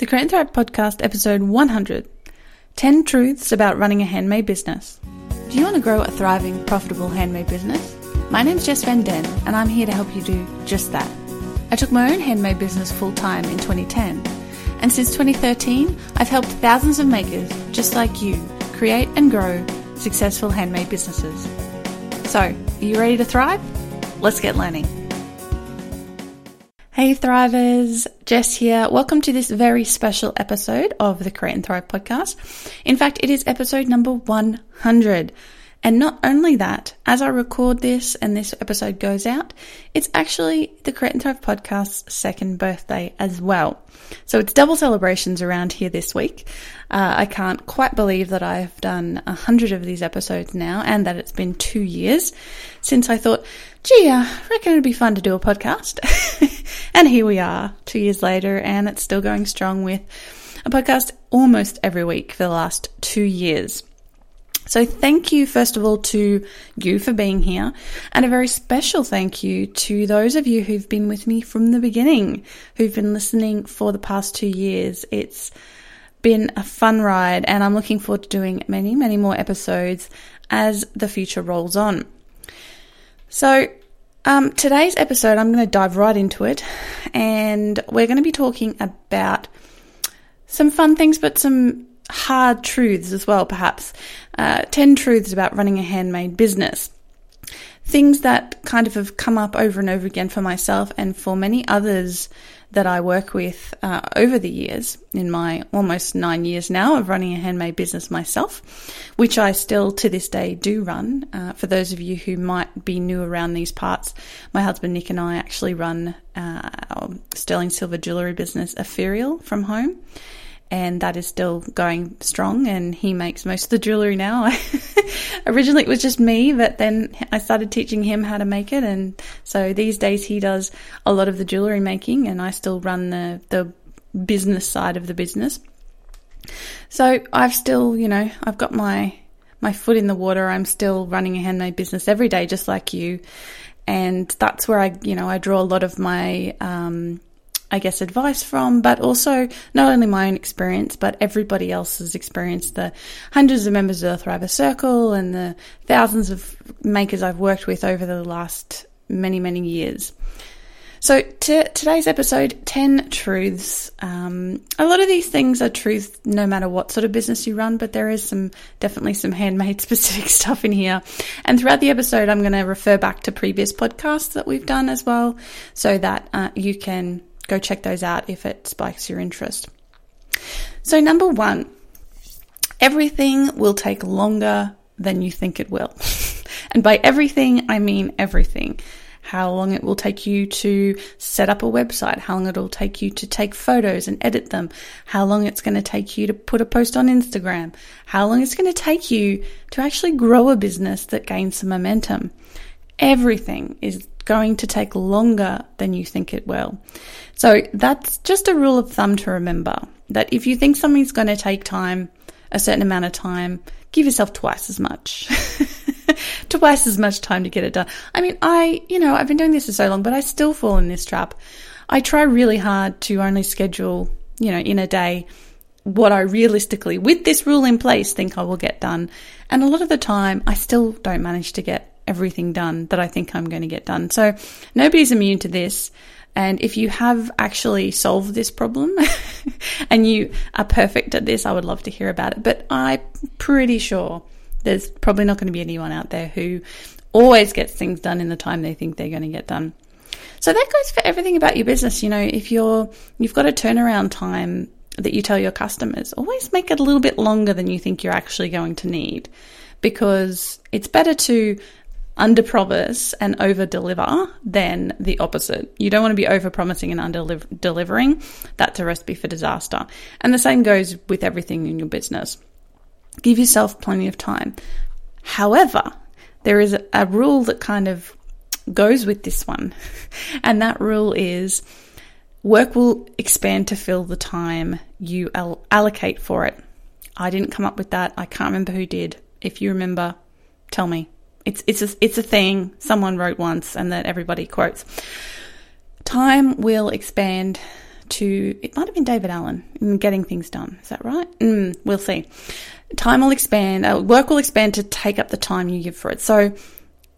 The Create and Thrive Podcast, episode 100 10 Truths About Running a Handmade Business. Do you want to grow a thriving, profitable handmade business? My name is Jess Van Den, and I'm here to help you do just that. I took my own handmade business full time in 2010, and since 2013, I've helped thousands of makers just like you create and grow successful handmade businesses. So, are you ready to thrive? Let's get learning. Hey Thrivers, Jess here. Welcome to this very special episode of the Create and Thrive podcast. In fact, it is episode number 100. And not only that, as I record this and this episode goes out, it's actually the Create and Thrive podcast's second birthday as well. So it's double celebrations around here this week. Uh, I can't quite believe that I've done a hundred of these episodes now and that it's been two years since I thought, gee, I reckon it'd be fun to do a podcast. and here we are, two years later, and it's still going strong with a podcast almost every week for the last two years. So thank you, first of all, to you for being here, and a very special thank you to those of you who've been with me from the beginning, who've been listening for the past two years. It's been a fun ride, and I'm looking forward to doing many, many more episodes as the future rolls on. So, um, today's episode, I'm going to dive right into it, and we're going to be talking about some fun things, but some hard truths as well, perhaps. Uh, 10 truths about running a handmade business. Things that kind of have come up over and over again for myself and for many others that I work with uh, over the years, in my almost nine years now of running a handmade business myself, which I still to this day do run. Uh, for those of you who might be new around these parts, my husband Nick and I actually run uh, our sterling silver jewellery business, Ethereal, from home and that is still going strong and he makes most of the jewelry now. Originally it was just me, but then I started teaching him how to make it and so these days he does a lot of the jewelry making and I still run the the business side of the business. So I've still, you know, I've got my my foot in the water. I'm still running a handmade business every day just like you. And that's where I, you know, I draw a lot of my um, I guess, advice from, but also not only my own experience, but everybody else's experience. The hundreds of members of the Thriver Circle and the thousands of makers I've worked with over the last many, many years. So, to today's episode 10 truths. Um, a lot of these things are truths no matter what sort of business you run, but there is some definitely some handmade specific stuff in here. And throughout the episode, I'm going to refer back to previous podcasts that we've done as well so that uh, you can go check those out if it spikes your interest. So, number one, everything will take longer than you think it will. and by everything, I mean everything. How long it will take you to set up a website, how long it'll take you to take photos and edit them, how long it's going to take you to put a post on Instagram, how long it's going to take you to actually grow a business that gains some momentum. Everything is going to take longer than you think it will. So that's just a rule of thumb to remember that if you think something's going to take time, a certain amount of time, give yourself twice as much. twice as much time to get it done. I mean, I, you know, I've been doing this for so long, but I still fall in this trap. I try really hard to only schedule, you know, in a day what I realistically, with this rule in place, think I will get done. And a lot of the time, I still don't manage to get everything done that I think I'm going to get done. So nobody's immune to this. And if you have actually solved this problem and you are perfect at this, I would love to hear about it. But I'm pretty sure there's probably not going to be anyone out there who always gets things done in the time they think they're going to get done. So that goes for everything about your business. You know, if you're, you've got a turnaround time that you tell your customers, always make it a little bit longer than you think you're actually going to need because it's better to under promise and over deliver than the opposite. You don't want to be over promising and under delivering. That's a recipe for disaster. And the same goes with everything in your business. Give yourself plenty of time. However, there is a rule that kind of goes with this one, and that rule is work will expand to fill the time you allocate for it. I didn't come up with that. I can't remember who did. If you remember, tell me. It's it's a, it's a thing someone wrote once and that everybody quotes. Time will expand to, it might have been David Allen in Getting Things Done. Is that right? Mm, we'll see. Time will expand, uh, work will expand to take up the time you give for it. So,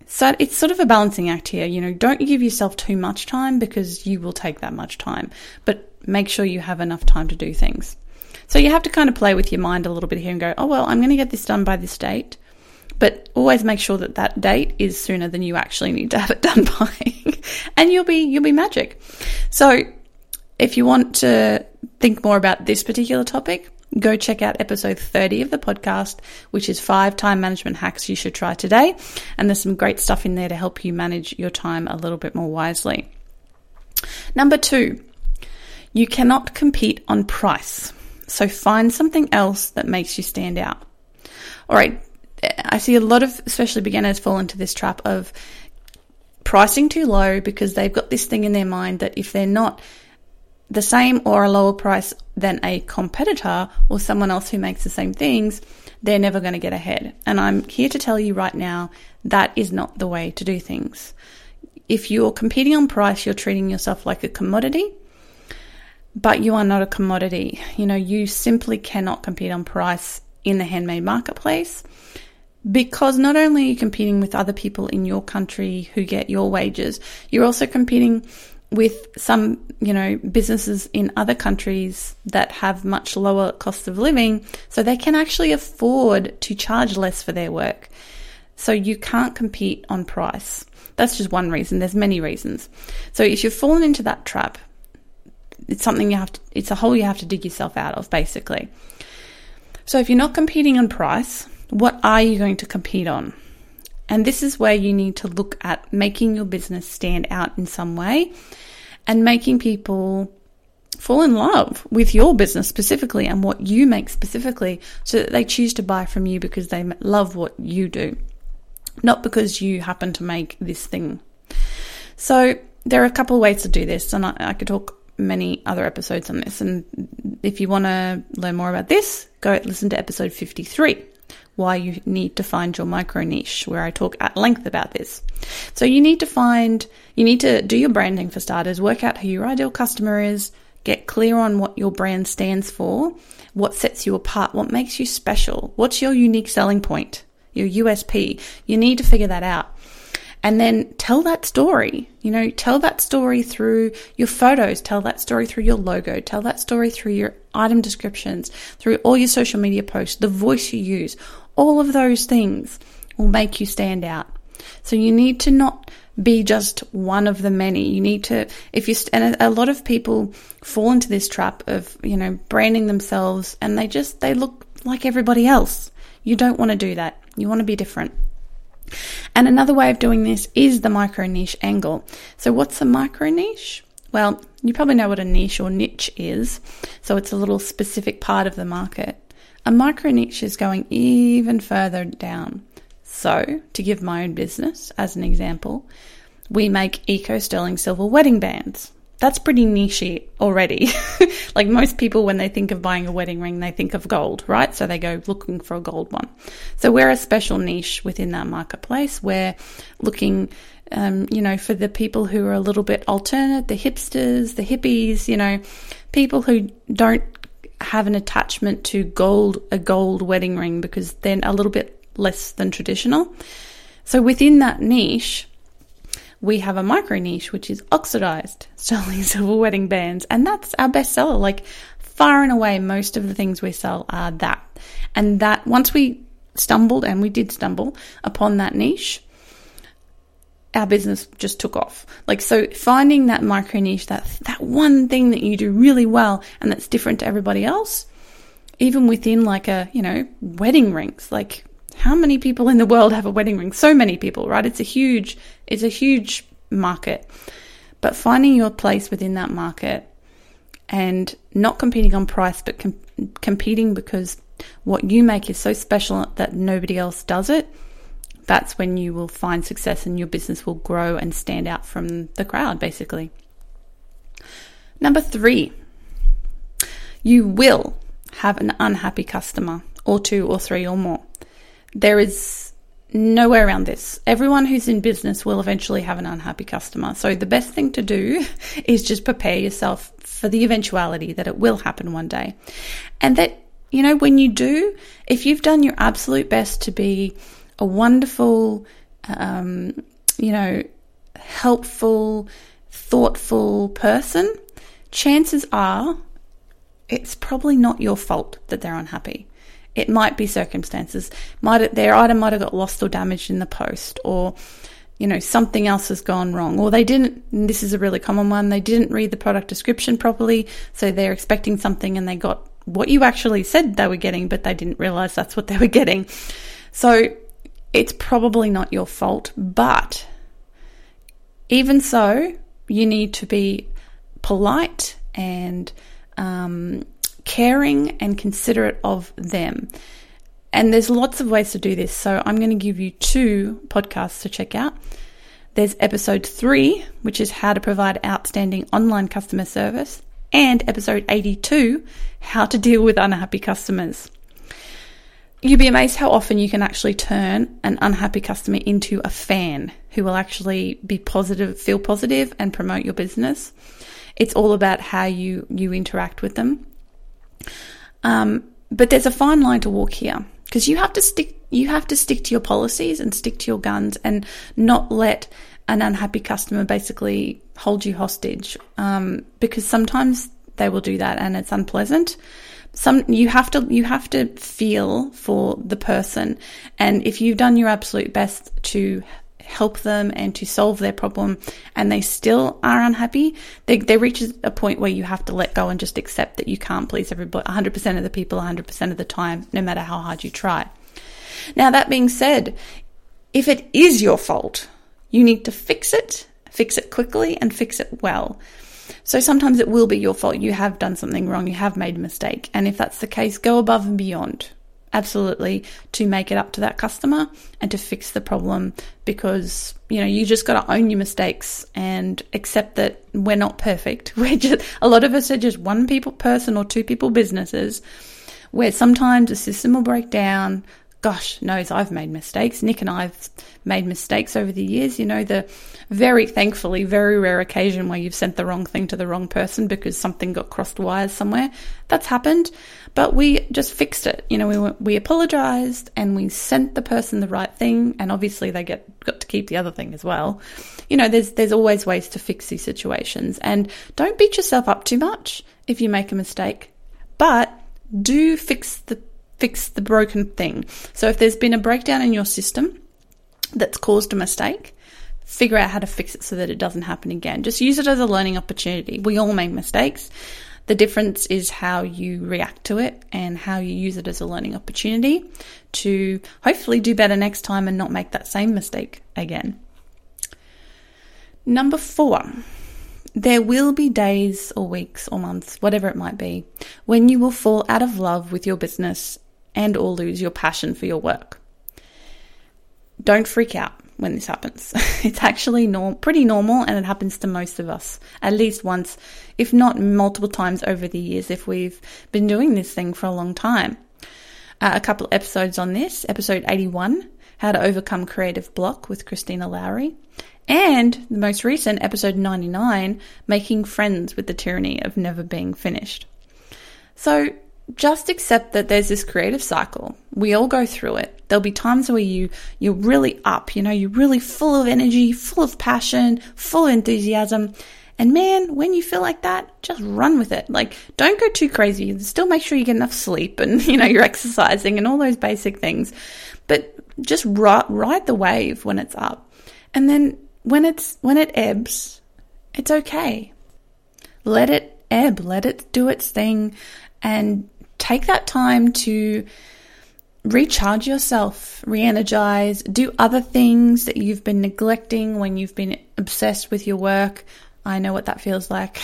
so it's sort of a balancing act here. You know, don't give yourself too much time because you will take that much time, but make sure you have enough time to do things. So you have to kind of play with your mind a little bit here and go, oh, well, I'm going to get this done by this date. But always make sure that that date is sooner than you actually need to have it done by. and you'll be, you'll be magic. So if you want to think more about this particular topic, go check out episode 30 of the podcast, which is five time management hacks you should try today. And there's some great stuff in there to help you manage your time a little bit more wisely. Number two, you cannot compete on price. So find something else that makes you stand out. All right. I see a lot of, especially beginners, fall into this trap of pricing too low because they've got this thing in their mind that if they're not the same or a lower price than a competitor or someone else who makes the same things, they're never going to get ahead. And I'm here to tell you right now that is not the way to do things. If you're competing on price, you're treating yourself like a commodity but you are not a commodity. You know, you simply cannot compete on price in the handmade marketplace because not only are you competing with other people in your country who get your wages, you're also competing with some, you know, businesses in other countries that have much lower cost of living, so they can actually afford to charge less for their work. So you can't compete on price. That's just one reason. There's many reasons. So if you've fallen into that trap, it's something you have to, it's a hole you have to dig yourself out of, basically. So if you're not competing on price, what are you going to compete on? And this is where you need to look at making your business stand out in some way and making people fall in love with your business specifically and what you make specifically so that they choose to buy from you because they love what you do, not because you happen to make this thing. So there are a couple of ways to do this, and I, I could talk many other episodes on this. And if you want to learn more about this, go listen to episode 53 why you need to find your micro niche, where I talk at length about this. So you need to find, you need to do your branding for starters, work out who your ideal customer is, get clear on what your brand stands for, what sets you apart, what makes you special, what's your unique selling point, your USP. You need to figure that out and then tell that story. You know, tell that story through your photos, tell that story through your logo, tell that story through your item descriptions, through all your social media posts, the voice you use. All of those things will make you stand out. So you need to not be just one of the many. You need to, if you, and a, a lot of people fall into this trap of, you know, branding themselves and they just, they look like everybody else. You don't want to do that. You want to be different. And another way of doing this is the micro niche angle. So, what's a micro niche? Well, you probably know what a niche or niche is. So, it's a little specific part of the market. A micro niche is going even further down. So, to give my own business as an example, we make eco sterling silver wedding bands that's pretty nichey already. like most people, when they think of buying a wedding ring, they think of gold, right? So they go looking for a gold one. So we're a special niche within that marketplace. We're looking, um, you know, for the people who are a little bit alternate, the hipsters, the hippies, you know, people who don't have an attachment to gold, a gold wedding ring because they're a little bit less than traditional. So within that niche, we have a micro niche, which is oxidized sterling silver wedding bands. And that's our best seller. Like far and away, most of the things we sell are that. And that once we stumbled, and we did stumble upon that niche, our business just took off. Like, so finding that micro niche, that, that one thing that you do really well and that's different to everybody else, even within like a, you know, wedding rings, like how many people in the world have a wedding ring? So many people, right? It's a huge, it's a huge market. But finding your place within that market and not competing on price, but com- competing because what you make is so special that nobody else does it, that's when you will find success and your business will grow and stand out from the crowd, basically. Number three, you will have an unhappy customer, or two, or three, or more there is no way around this. Everyone who's in business will eventually have an unhappy customer. So the best thing to do is just prepare yourself for the eventuality that it will happen one day. And that, you know, when you do, if you've done your absolute best to be a wonderful, um, you know, helpful, thoughtful person, chances are it's probably not your fault that they're unhappy. It might be circumstances. Might their item might have got lost or damaged in the post, or you know something else has gone wrong, or they didn't. this is a really common one. They didn't read the product description properly, so they're expecting something and they got what you actually said they were getting, but they didn't realize that's what they were getting. So it's probably not your fault, but even so, you need to be polite and um, caring and considerate of them. And there's lots of ways to do this. So I'm going to give you two podcasts to check out. There's episode three, which is how to provide outstanding online customer service, and episode 82, how to deal with unhappy customers. You'd be amazed how often you can actually turn an unhappy customer into a fan who will actually be positive, feel positive, and promote your business. It's all about how you you interact with them. Um, but there's a fine line to walk here because you have to stick you have to stick to your policies and stick to your guns and not let an unhappy customer basically hold you hostage um, because sometimes they will do that and it's unpleasant some you have to you have to feel for the person and if you've done your absolute best to help them and to solve their problem and they still are unhappy, they, they reach a point where you have to let go and just accept that you can't please everybody 100% of the people 100% of the time, no matter how hard you try. Now, that being said, if it is your fault, you need to fix it, fix it quickly, and fix it well. So sometimes it will be your fault. You have done something wrong, you have made a mistake. And if that's the case, go above and beyond absolutely to make it up to that customer and to fix the problem because you know you just got to own your mistakes and accept that we're not perfect we're just a lot of us are just one people person or two people businesses where sometimes a system will break down gosh knows I've made mistakes. Nick and I've made mistakes over the years. You know, the very thankfully, very rare occasion where you've sent the wrong thing to the wrong person because something got crossed wires somewhere. That's happened, but we just fixed it. You know, we we apologized and we sent the person the right thing, and obviously they get got to keep the other thing as well. You know, there's there's always ways to fix these situations, and don't beat yourself up too much if you make a mistake, but do fix the fix the broken thing. So if there's been a breakdown in your system that's caused a mistake, figure out how to fix it so that it doesn't happen again. Just use it as a learning opportunity. We all make mistakes. The difference is how you react to it and how you use it as a learning opportunity to hopefully do better next time and not make that same mistake again. Number four, there will be days or weeks or months, whatever it might be, when you will fall out of love with your business and or lose your passion for your work. Don't freak out when this happens. It's actually norm- pretty normal and it happens to most of us at least once, if not multiple times over the years if we've been doing this thing for a long time. Uh, a couple episodes on this, episode 81, How to Overcome Creative Block with Christina Lowry, and the most recent, episode 99, Making Friends with the Tyranny of Never Being Finished. So just accept that there's this creative cycle. We all go through it. There'll be times where you you're really up, you know, you're really full of energy, full of passion, full of enthusiasm. And man, when you feel like that, just run with it. Like don't go too crazy. Still make sure you get enough sleep and you know, you're exercising and all those basic things. But just ride, ride the wave when it's up. And then when it's when it ebbs, it's okay. Let it ebb, let it do its thing and take that time to recharge yourself, re energize, do other things that you've been neglecting when you've been obsessed with your work. I know what that feels like.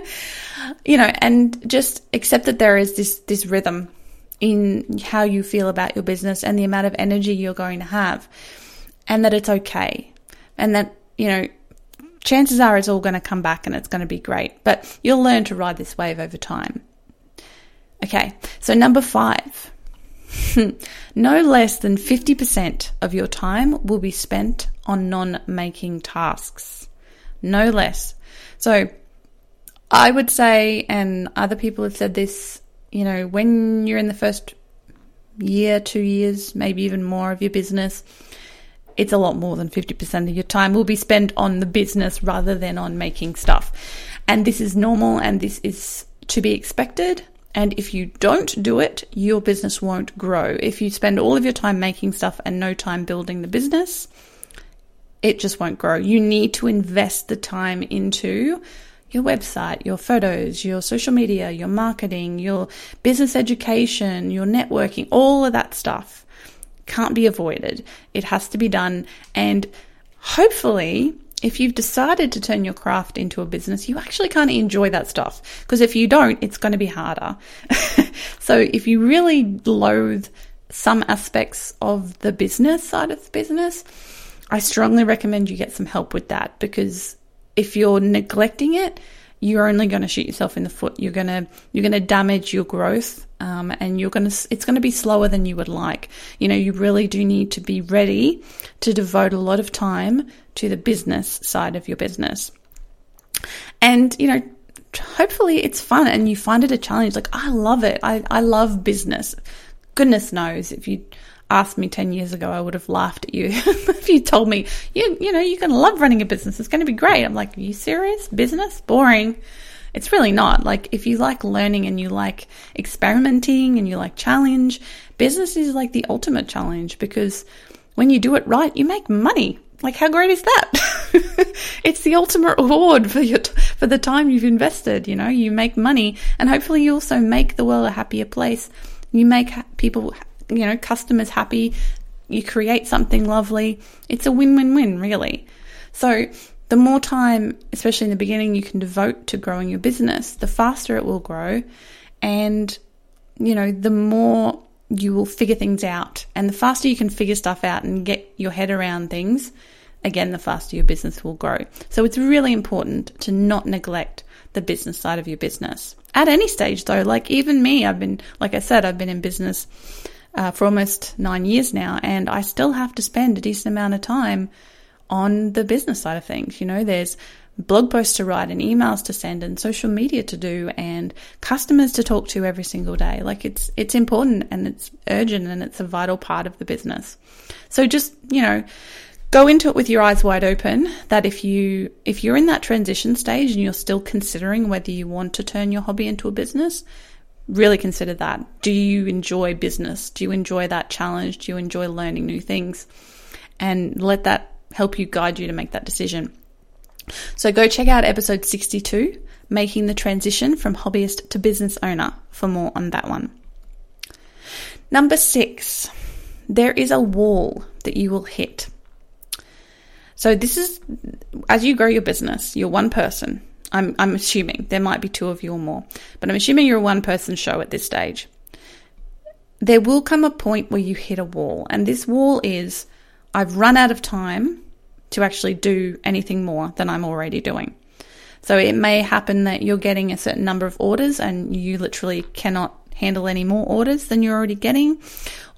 you know, and just accept that there is this, this rhythm in how you feel about your business and the amount of energy you're going to have, and that it's okay. And that, you know, chances are it's all going to come back and it's going to be great, but you'll learn to ride this wave over time. Okay, so number five. no less than 50% of your time will be spent on non making tasks. No less. So I would say, and other people have said this, you know, when you're in the first year, two years, maybe even more of your business, it's a lot more than 50% of your time will be spent on the business rather than on making stuff. And this is normal and this is to be expected. And if you don't do it, your business won't grow. If you spend all of your time making stuff and no time building the business, it just won't grow. You need to invest the time into your website, your photos, your social media, your marketing, your business education, your networking, all of that stuff can't be avoided. It has to be done. And hopefully, if you've decided to turn your craft into a business, you actually kind of enjoy that stuff. Because if you don't, it's going to be harder. so if you really loathe some aspects of the business side of the business, I strongly recommend you get some help with that because if you're neglecting it, you're only going to shoot yourself in the foot. You're going to you're going to damage your growth, um, and you're going to it's going to be slower than you would like. You know, you really do need to be ready to devote a lot of time to the business side of your business, and you know. Hopefully it's fun and you find it a challenge. Like I love it. I, I love business. Goodness knows if you asked me 10 years ago, I would have laughed at you if you told me, you, you know, you're going to love running a business. It's going to be great. I'm like, are you serious? Business? Boring. It's really not. Like, if you like learning and you like experimenting and you like challenge, business is like the ultimate challenge because when you do it right, you make money. Like, how great is that? it's the ultimate reward for your, for the time you've invested. You know, you make money and hopefully you also make the world a happier place. You make people you know, customers happy, you create something lovely. It's a win win win, really. So, the more time, especially in the beginning, you can devote to growing your business, the faster it will grow. And, you know, the more you will figure things out. And the faster you can figure stuff out and get your head around things, again, the faster your business will grow. So it's really important to not neglect the business side of your business. At any stage, though, like even me, I've been, like I said, I've been in business uh, for almost nine years now, and I still have to spend a decent amount of time on the business side of things. You know, there's blog posts to write and emails to send and social media to do and customers to talk to every single day. Like it's it's important and it's urgent and it's a vital part of the business. So just, you know, go into it with your eyes wide open that if you if you're in that transition stage and you're still considering whether you want to turn your hobby into a business, really consider that. Do you enjoy business? Do you enjoy that challenge? Do you enjoy learning new things? And let that help you guide you to make that decision. So go check out episode 62, Making the Transition from Hobbyist to Business Owner, for more on that one. Number six, there is a wall that you will hit. So this is as you grow your business, you're one person. I'm, I'm assuming there might be two of you or more, but I'm assuming you're a one person show at this stage. There will come a point where you hit a wall, and this wall is I've run out of time to actually do anything more than I'm already doing. So it may happen that you're getting a certain number of orders and you literally cannot handle any more orders than you're already getting,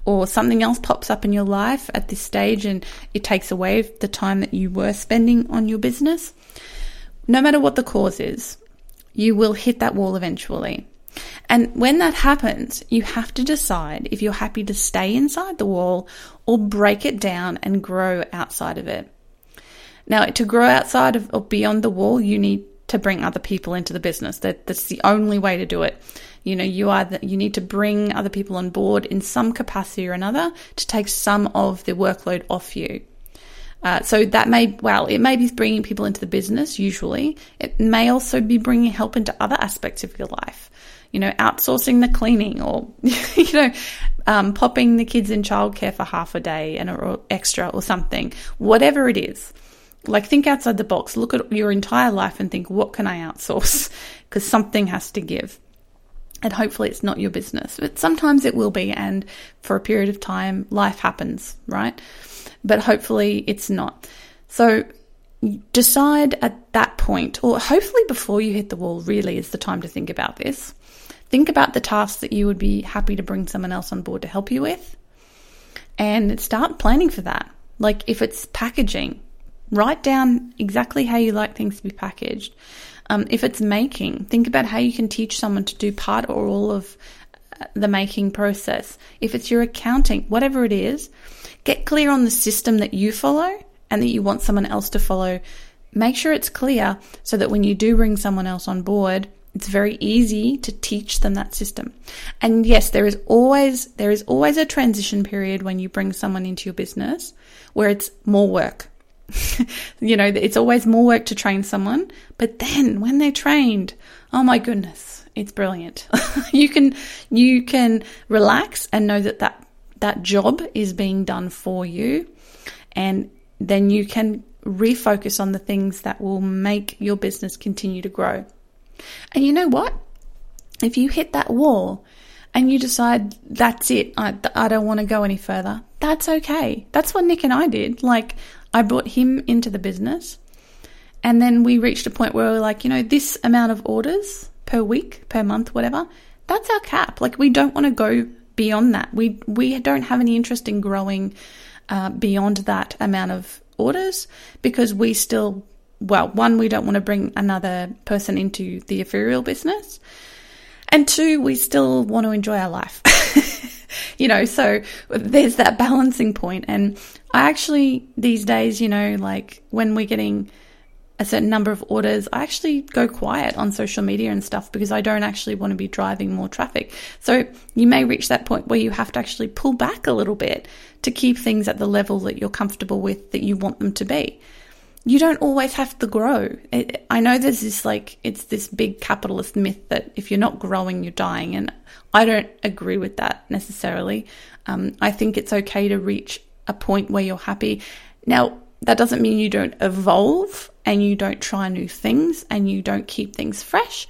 or something else pops up in your life at this stage and it takes away the time that you were spending on your business no matter what the cause is, you will hit that wall eventually. And when that happens, you have to decide if you're happy to stay inside the wall or break it down and grow outside of it. Now, to grow outside of or beyond the wall, you need to bring other people into the business. That that's the only way to do it. You know, you either you need to bring other people on board in some capacity or another to take some of the workload off you. Uh, so that may, well, it may be bringing people into the business usually. It may also be bringing help into other aspects of your life. You know, outsourcing the cleaning or, you know, um, popping the kids in childcare for half a day and or extra or something. Whatever it is. Like think outside the box. Look at your entire life and think, what can I outsource? Because something has to give and hopefully it's not your business. But sometimes it will be, and for a period of time, life happens, right? But hopefully it's not. So decide at that point, or hopefully before you hit the wall, really is the time to think about this. think about the tasks that you would be happy to bring someone else on board to help you with and start planning for that. Like if it's packaging, write down exactly how you like things to be packaged. Um, if it's making, think about how you can teach someone to do part or all of uh, the making process. If it's your accounting, whatever it is, get clear on the system that you follow and that you want someone else to follow. Make sure it's clear so that when you do bring someone else on board, it's very easy to teach them that system. And yes, there is always there is always a transition period when you bring someone into your business where it's more work. you know, it's always more work to train someone, but then when they're trained, oh my goodness, it's brilliant. you can you can relax and know that that that job is being done for you and then you can refocus on the things that will make your business continue to grow. And you know what? If you hit that wall and you decide that's it, I, I don't want to go any further, that's okay. That's what Nick and I did. Like, I brought him into the business. And then we reached a point where we are like, you know, this amount of orders per week, per month, whatever, that's our cap. Like, we don't want to go beyond that. We, we don't have any interest in growing uh, beyond that amount of orders because we still well, one, we don't want to bring another person into the ethereal business. And two, we still want to enjoy our life. you know, so there's that balancing point. And I actually, these days, you know, like when we're getting a certain number of orders, I actually go quiet on social media and stuff because I don't actually want to be driving more traffic. So you may reach that point where you have to actually pull back a little bit to keep things at the level that you're comfortable with, that you want them to be you don't always have to grow. It, I know there's this like, it's this big capitalist myth that if you're not growing, you're dying. And I don't agree with that necessarily. Um, I think it's okay to reach a point where you're happy. Now, that doesn't mean you don't evolve and you don't try new things and you don't keep things fresh,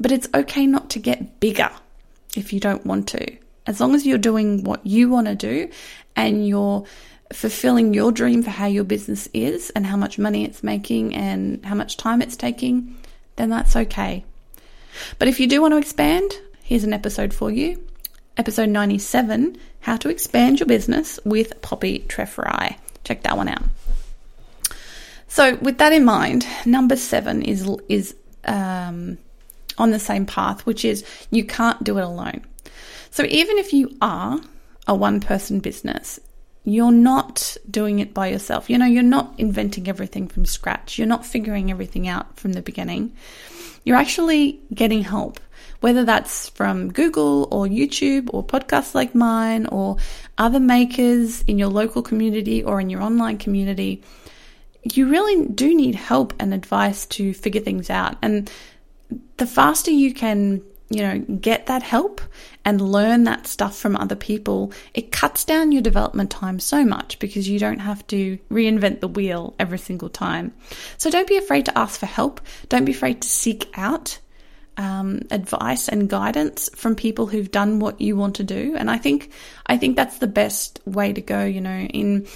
but it's okay not to get bigger if you don't want to. As long as you're doing what you want to do and you're fulfilling your dream for how your business is and how much money it's making and how much time it's taking, then that's okay. But if you do want to expand, here's an episode for you. Episode 97 How to Expand Your Business with Poppy Treffry. Check that one out. So, with that in mind, number seven is, is um, on the same path, which is you can't do it alone. So, even if you are a one person business, you're not doing it by yourself. You know, you're not inventing everything from scratch. You're not figuring everything out from the beginning. You're actually getting help, whether that's from Google or YouTube or podcasts like mine or other makers in your local community or in your online community. You really do need help and advice to figure things out. And the faster you can you know, get that help and learn that stuff from other people, it cuts down your development time so much because you don't have to reinvent the wheel every single time. So don't be afraid to ask for help. Don't be afraid to seek out um, advice and guidance from people who've done what you want to do. And I think I think that's the best way to go. You know, in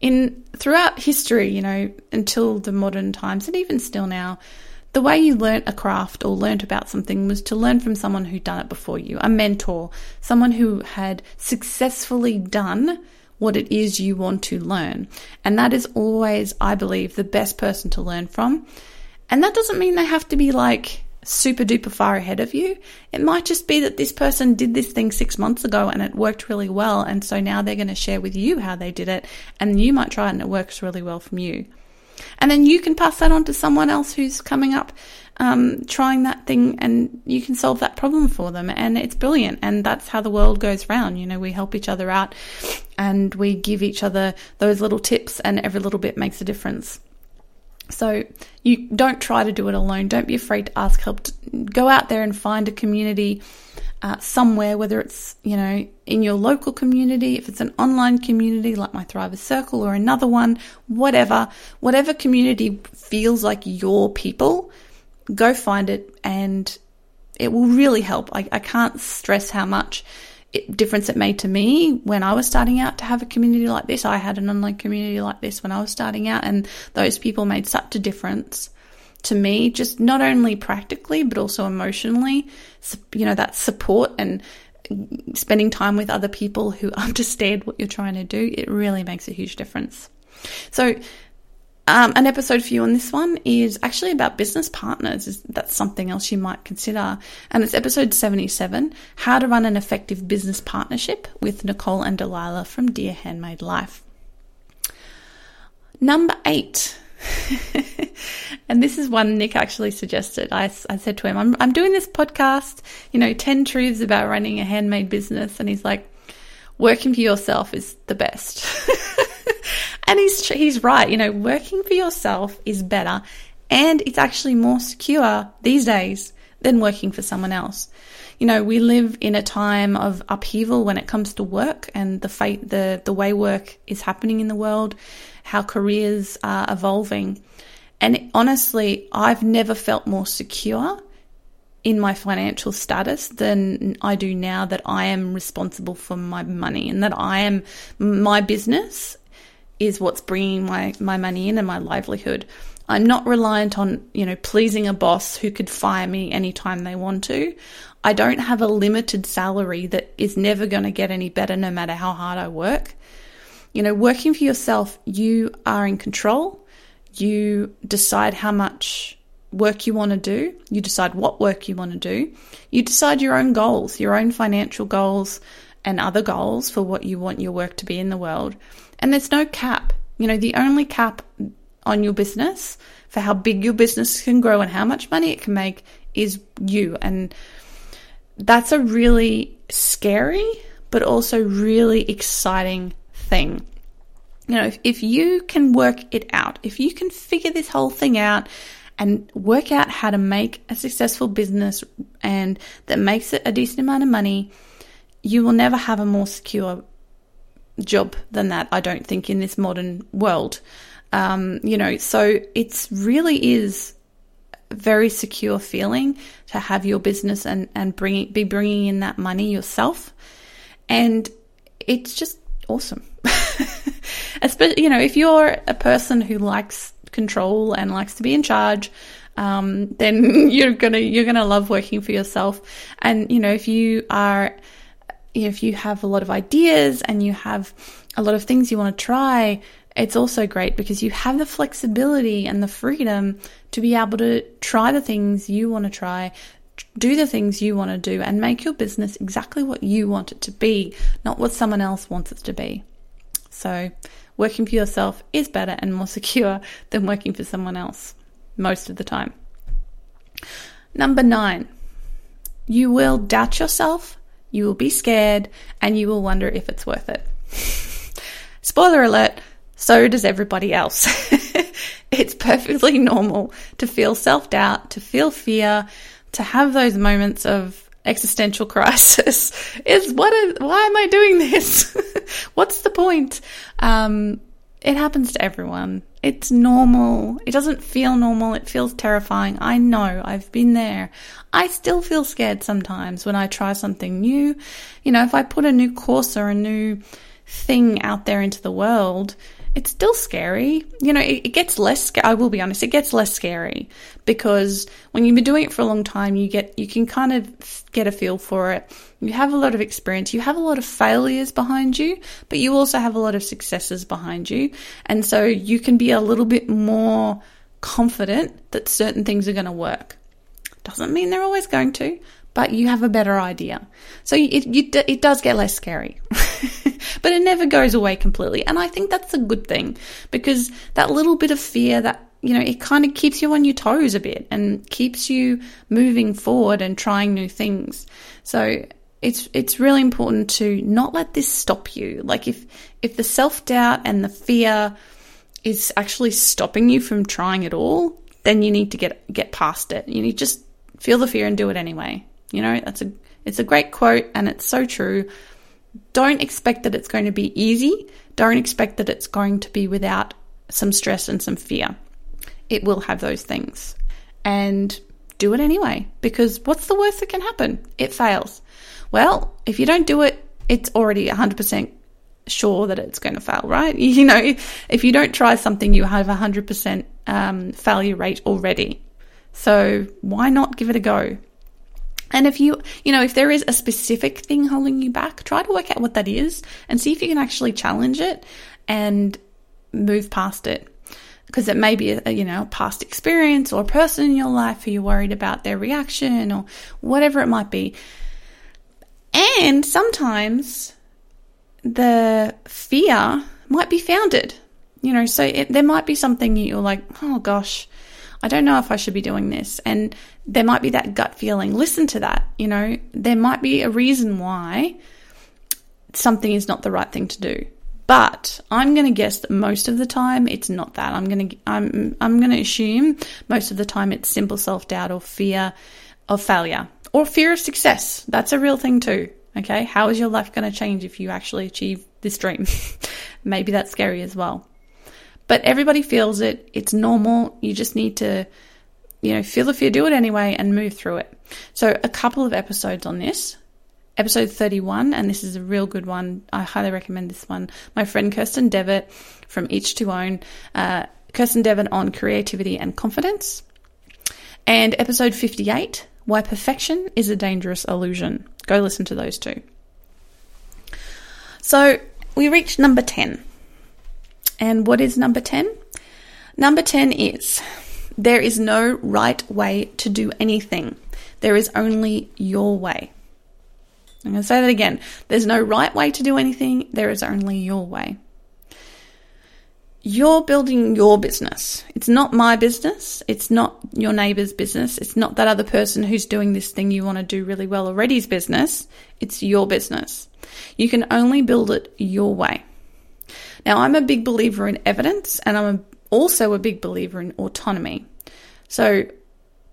in throughout history, you know, until the modern times, and even still now the way you learnt a craft or learnt about something was to learn from someone who'd done it before you, a mentor, someone who had successfully done what it is you want to learn. And that is always, I believe, the best person to learn from. And that doesn't mean they have to be like super duper far ahead of you. It might just be that this person did this thing six months ago and it worked really well. And so now they're going to share with you how they did it. And you might try it and it works really well from you. And then you can pass that on to someone else who's coming up, um, trying that thing, and you can solve that problem for them. And it's brilliant. And that's how the world goes round. You know, we help each other out and we give each other those little tips, and every little bit makes a difference. So you don't try to do it alone. Don't be afraid to ask help. Go out there and find a community uh, somewhere, whether it's, you know, in your local community, if it's an online community like my Thrivers Circle or another one, whatever, whatever community feels like your people, go find it and it will really help. I, I can't stress how much difference it made to me when I was starting out to have a community like this. I had an online community like this when I was starting out, and those people made such a difference to me, just not only practically, but also emotionally, you know, that support and spending time with other people who understand what you're trying to do, it really makes a huge difference. So, um, an episode for you on this one is actually about business partners. That's something else you might consider. And it's episode 77 How to Run an Effective Business Partnership with Nicole and Delilah from Dear Handmade Life. Number eight. and this is one Nick actually suggested. I, I said to him, I'm, I'm doing this podcast, you know, 10 truths about running a handmade business. And he's like, working for yourself is the best. And he's he's right. You know, working for yourself is better, and it's actually more secure these days than working for someone else. You know, we live in a time of upheaval when it comes to work and the fate, the the way work is happening in the world, how careers are evolving. And honestly, I've never felt more secure in my financial status than I do now that I am responsible for my money and that I am my business is what's bringing my, my money in and my livelihood. I'm not reliant on, you know, pleasing a boss who could fire me anytime they want to. I don't have a limited salary that is never going to get any better no matter how hard I work. You know, working for yourself, you are in control. You decide how much work you want to do. You decide what work you want to do. You decide your own goals, your own financial goals and other goals for what you want your work to be in the world. And there's no cap. You know, the only cap on your business for how big your business can grow and how much money it can make is you. And that's a really scary, but also really exciting thing. You know, if, if you can work it out, if you can figure this whole thing out and work out how to make a successful business and that makes it a decent amount of money, you will never have a more secure job than that, I don't think, in this modern world. Um, you know, so it's really is a very secure feeling to have your business and, and bring, be bringing in that money yourself. And it's just awesome. Especially, you know, if you're a person who likes control and likes to be in charge, um, then you're gonna you're gonna love working for yourself. And you know, if you are if you have a lot of ideas and you have a lot of things you want to try, it's also great because you have the flexibility and the freedom to be able to try the things you want to try, do the things you want to do, and make your business exactly what you want it to be, not what someone else wants it to be. So, working for yourself is better and more secure than working for someone else most of the time. Number nine, you will doubt yourself you will be scared and you will wonder if it's worth it. Spoiler alert, so does everybody else. it's perfectly normal to feel self doubt, to feel fear, to have those moments of existential crisis. Is what? Is, why am I doing this? What's the point? Um, it happens to everyone. It's normal. It doesn't feel normal. It feels terrifying. I know. I've been there. I still feel scared sometimes when I try something new. You know, if I put a new course or a new thing out there into the world, it's still scary. You know, it, it gets less, I will be honest, it gets less scary because when you've been doing it for a long time, you get, you can kind of get a feel for it. You have a lot of experience. You have a lot of failures behind you, but you also have a lot of successes behind you. And so you can be a little bit more confident that certain things are going to work. Doesn't mean they're always going to, but you have a better idea. So it, you, it does get less scary, but it never goes away completely. And I think that's a good thing because that little bit of fear that you know, it kind of keeps you on your toes a bit and keeps you moving forward and trying new things. So it's it's really important to not let this stop you. Like if if the self-doubt and the fear is actually stopping you from trying at all, then you need to get get past it. You need just feel the fear and do it anyway. You know, that's a it's a great quote and it's so true. Don't expect that it's going to be easy. Don't expect that it's going to be without some stress and some fear. It will have those things. And do it anyway because what's the worst that can happen? It fails. Well, if you don't do it, it's already 100% sure that it's going to fail, right? You know, if you don't try something, you have a 100% um, failure rate already So why not give it a go? And if you, you know, if there is a specific thing holding you back, try to work out what that is and see if you can actually challenge it and move past it. Because it may be a, you know, past experience or a person in your life who you're worried about their reaction or whatever it might be. And sometimes the fear might be founded. You know, so it, there might be something you're like, oh gosh, I don't know if I should be doing this. And there might be that gut feeling. Listen to that. You know, there might be a reason why something is not the right thing to do. But I'm going to guess that most of the time it's not that. I'm going to I'm I'm going to assume most of the time it's simple self-doubt or fear of failure or fear of success. That's a real thing too. Okay? How is your life going to change if you actually achieve this dream? Maybe that's scary as well. But everybody feels it. It's normal. You just need to, you know, feel the fear, do it anyway, and move through it. So, a couple of episodes on this. Episode 31, and this is a real good one. I highly recommend this one. My friend Kirsten Devitt from Each to Own, uh, Kirsten Devitt on creativity and confidence. And episode 58, Why Perfection is a Dangerous Illusion. Go listen to those two. So, we reached number 10. And what is number 10? Number 10 is there is no right way to do anything. There is only your way. I'm going to say that again. There's no right way to do anything. There is only your way. You're building your business. It's not my business. It's not your neighbor's business. It's not that other person who's doing this thing you want to do really well already's business. It's your business. You can only build it your way. Now, I'm a big believer in evidence and I'm also a big believer in autonomy. So,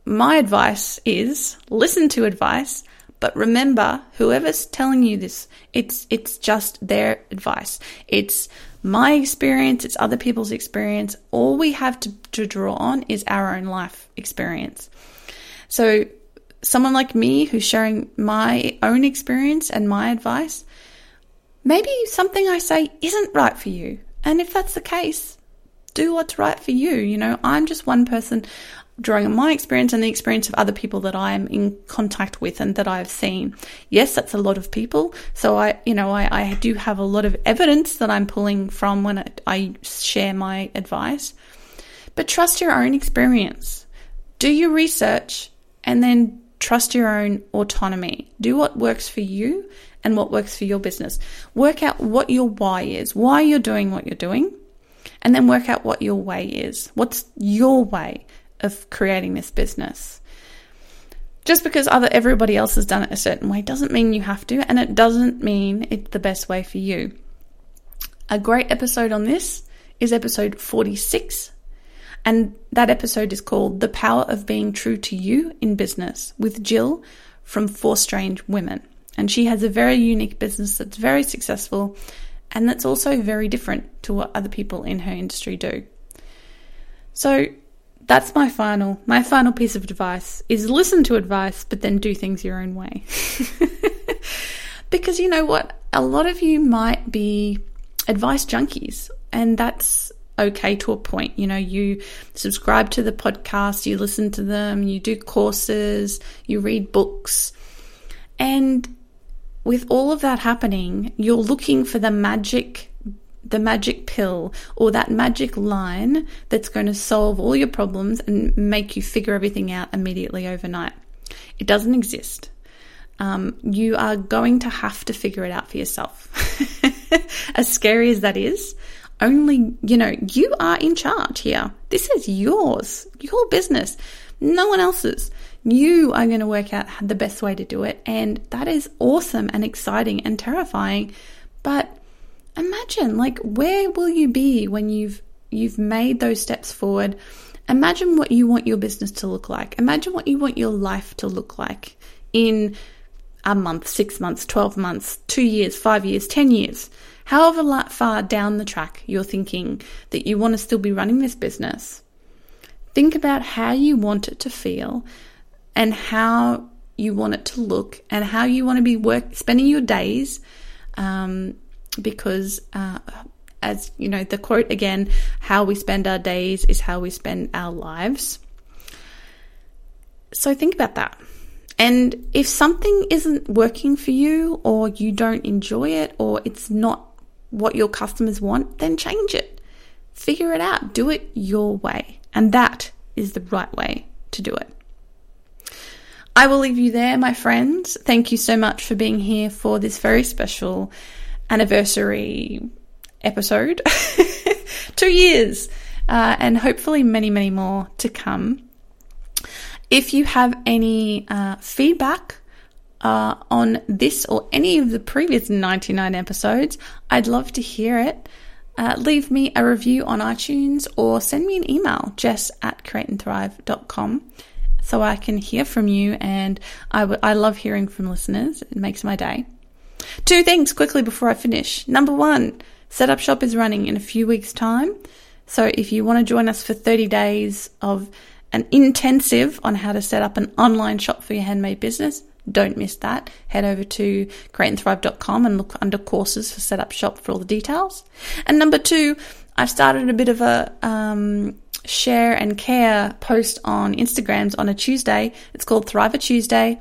my advice is listen to advice, but remember whoever's telling you this, it's it's just their advice. It's my experience, it's other people's experience. All we have to, to draw on is our own life experience. So, someone like me who's sharing my own experience and my advice, maybe something I say isn't right for you. And if that's the case, do what's right for you. You know, I'm just one person drawing on my experience and the experience of other people that I am in contact with and that I've seen. Yes, that's a lot of people. So I, you know, I, I do have a lot of evidence that I'm pulling from when I, I share my advice. But trust your own experience. Do your research and then trust your own autonomy. Do what works for you and what works for your business. Work out what your why is, why you're doing what you're doing, and then work out what your way is. What's your way of creating this business? Just because other everybody else has done it a certain way doesn't mean you have to, and it doesn't mean it's the best way for you. A great episode on this is episode 46, and that episode is called The Power of Being True to You in Business with Jill from Four Strange Women. And she has a very unique business that's very successful and that's also very different to what other people in her industry do. So that's my final my final piece of advice is listen to advice but then do things your own way. because you know what? A lot of you might be advice junkies and that's okay to a point. You know, you subscribe to the podcast, you listen to them, you do courses, you read books. And with all of that happening, you're looking for the magic the magic pill or that magic line that's going to solve all your problems and make you figure everything out immediately overnight. It doesn't exist. Um, you are going to have to figure it out for yourself. as scary as that is, only, you know, you are in charge here. This is yours, your business, no one else's. You are going to work out the best way to do it. And that is awesome and exciting and terrifying. But imagine, like, where will you be when you've you've made those steps forward? Imagine what you want your business to look like. Imagine what you want your life to look like in a month, six months, 12 months, two years, five years, 10 years. However far down the track you're thinking that you want to still be running this business, think about how you want it to feel and how you want it to look and how you want to be work spending your days um, because uh, as you know the quote again how we spend our days is how we spend our lives so think about that. And if something isn't working for you, or you don't enjoy it, or it's not what your customers want, then change it. Figure it out. Do it your way. And that is the right way to do it. I will leave you there, my friends. Thank you so much for being here for this very special anniversary episode. Two years, uh, and hopefully many, many more to come. If you have any uh, feedback uh, on this or any of the previous 99 episodes, I'd love to hear it. Uh, leave me a review on iTunes or send me an email, jess at createandthrive.com, so I can hear from you. And I, w- I love hearing from listeners, it makes my day. Two things quickly before I finish. Number one, Setup Shop is running in a few weeks' time. So if you want to join us for 30 days of an intensive on how to set up an online shop for your handmade business, don't miss that. Head over to createandthrive.com and look under courses for setup shop for all the details. And number two, I've started a bit of a um, share and care post on Instagrams on a Tuesday. It's called Thriver Tuesday.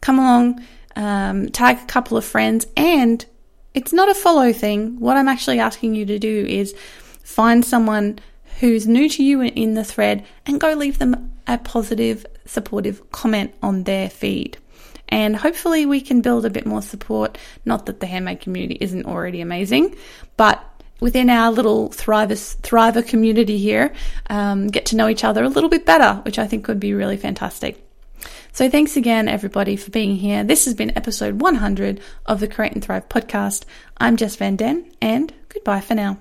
Come along, um, tag a couple of friends, and it's not a follow thing. What I'm actually asking you to do is find someone who's new to you in the thread and go leave them a positive, supportive comment on their feed and hopefully we can build a bit more support. Not that the handmade community isn't already amazing, but within our little Thriver, Thriver community here, um, get to know each other a little bit better, which I think would be really fantastic. So thanks again, everybody, for being here. This has been episode 100 of the Create and Thrive podcast. I'm Jess Van Den, and goodbye for now.